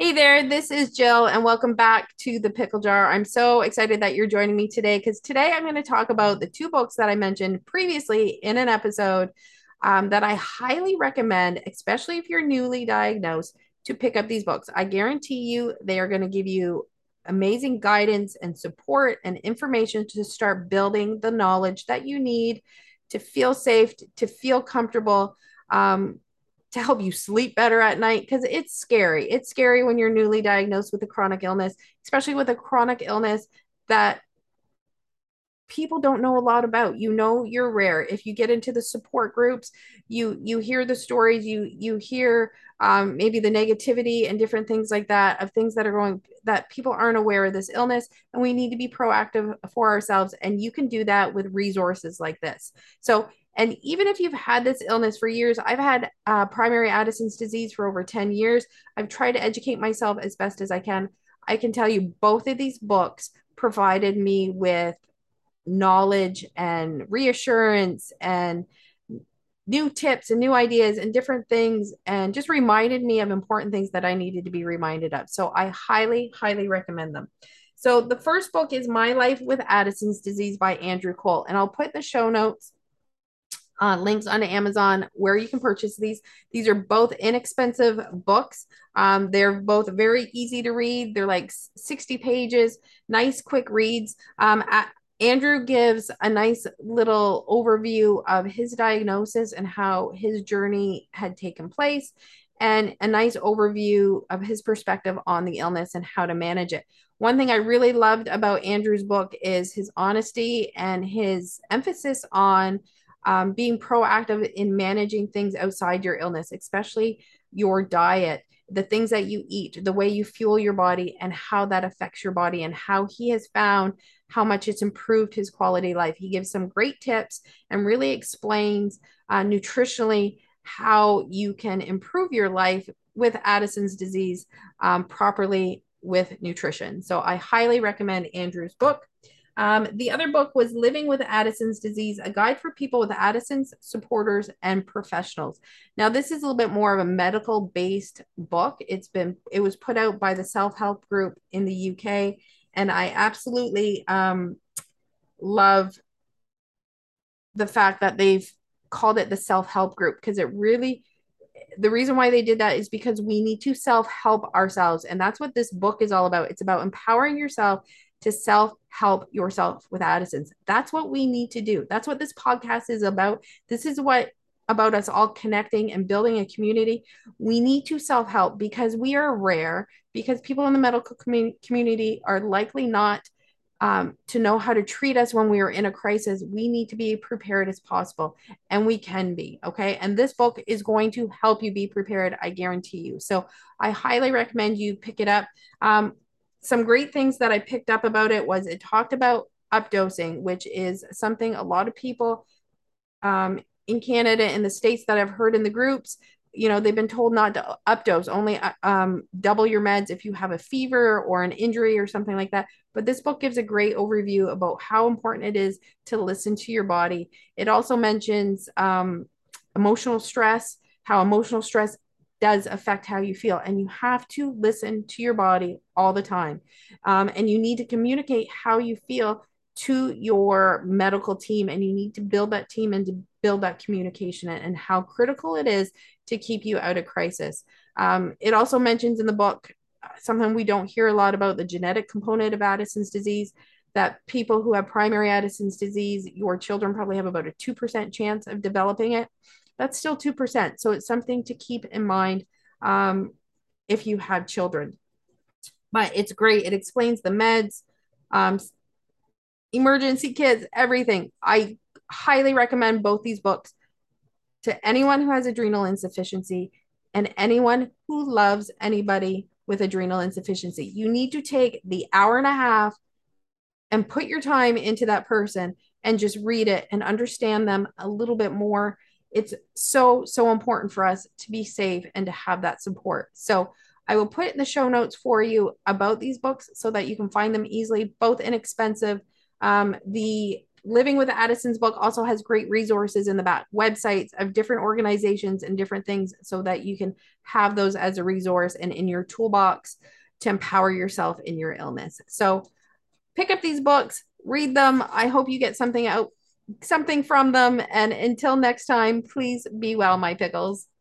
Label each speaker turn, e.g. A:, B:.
A: Hey there, this is Jill, and welcome back to the Pickle Jar. I'm so excited that you're joining me today because today I'm going to talk about the two books that I mentioned previously in an episode um, that I highly recommend, especially if you're newly diagnosed, to pick up these books. I guarantee you they are going to give you amazing guidance and support and information to start building the knowledge that you need to feel safe, to feel comfortable. Um, to help you sleep better at night because it's scary. It's scary when you're newly diagnosed with a chronic illness, especially with a chronic illness that people don't know a lot about. You know you're rare. If you get into the support groups you you hear the stories you you hear um, maybe the negativity and different things like that of things that are going that people aren't aware of this illness and we need to be proactive for ourselves and you can do that with resources like this. So and even if you've had this illness for years i've had uh, primary addison's disease for over 10 years i've tried to educate myself as best as i can i can tell you both of these books provided me with knowledge and reassurance and new tips and new ideas and different things and just reminded me of important things that I needed to be reminded of. So I highly, highly recommend them. So the first book is My Life with Addison's Disease by Andrew Cole. And I'll put the show notes uh, links on Amazon where you can purchase these. These are both inexpensive books. Um, they're both very easy to read. They're like 60 pages, nice, quick reads. Um, at, Andrew gives a nice little overview of his diagnosis and how his journey had taken place, and a nice overview of his perspective on the illness and how to manage it. One thing I really loved about Andrew's book is his honesty and his emphasis on um, being proactive in managing things outside your illness, especially your diet the things that you eat, the way you fuel your body, and how that affects your body, and how he has found how much it's improved his quality of life. He gives some great tips and really explains uh, nutritionally how you can improve your life with Addison's disease um, properly with nutrition. So I highly recommend Andrew's book. Um, the other book was Living with Addison's Disease, a guide for people with Addison's supporters and professionals. Now, this is a little bit more of a medical based book. It's been, it was put out by the self help group in the UK. And I absolutely um, love the fact that they've called it the self help group because it really, the reason why they did that is because we need to self help ourselves. And that's what this book is all about. It's about empowering yourself to self help yourself with Addison's. That's what we need to do. That's what this podcast is about. This is what about us all connecting and building a community. We need to self help because we are rare, because people in the medical com- community are likely not um, to know how to treat us when we are in a crisis. We need to be prepared as possible, and we can be. Okay. And this book is going to help you be prepared, I guarantee you. So I highly recommend you pick it up. Um, some great things that I picked up about it was it talked about updosing, which is something a lot of people um, in Canada and the states that I've heard in the groups, you know, they've been told not to updose, only uh, um, double your meds if you have a fever or an injury or something like that. But this book gives a great overview about how important it is to listen to your body. It also mentions um, emotional stress, how emotional stress does affect how you feel. And you have to listen to your body all the time. Um, and you need to communicate how you feel to your medical team. And you need to build that team and to build that communication and how critical it is to keep you out of crisis. Um, it also mentions in the book something we don't hear a lot about the genetic component of Addison's disease. That people who have primary Addison's disease, your children probably have about a 2% chance of developing it that's still 2%. So it's something to keep in mind um, if you have children. But it's great. It explains the meds, um, emergency kits, everything. I highly recommend both these books to anyone who has adrenal insufficiency and anyone who loves anybody with adrenal insufficiency. You need to take the hour and a half and put your time into that person and just read it and understand them a little bit more it's so so important for us to be safe and to have that support so i will put in the show notes for you about these books so that you can find them easily both inexpensive um, the Living with Addison's book also has great resources in the back, websites of different organizations and different things so that you can have those as a resource and in your toolbox to empower yourself in your illness. So pick up these books, read them. I hope you get something out something from them and until next time, please be well my pickles.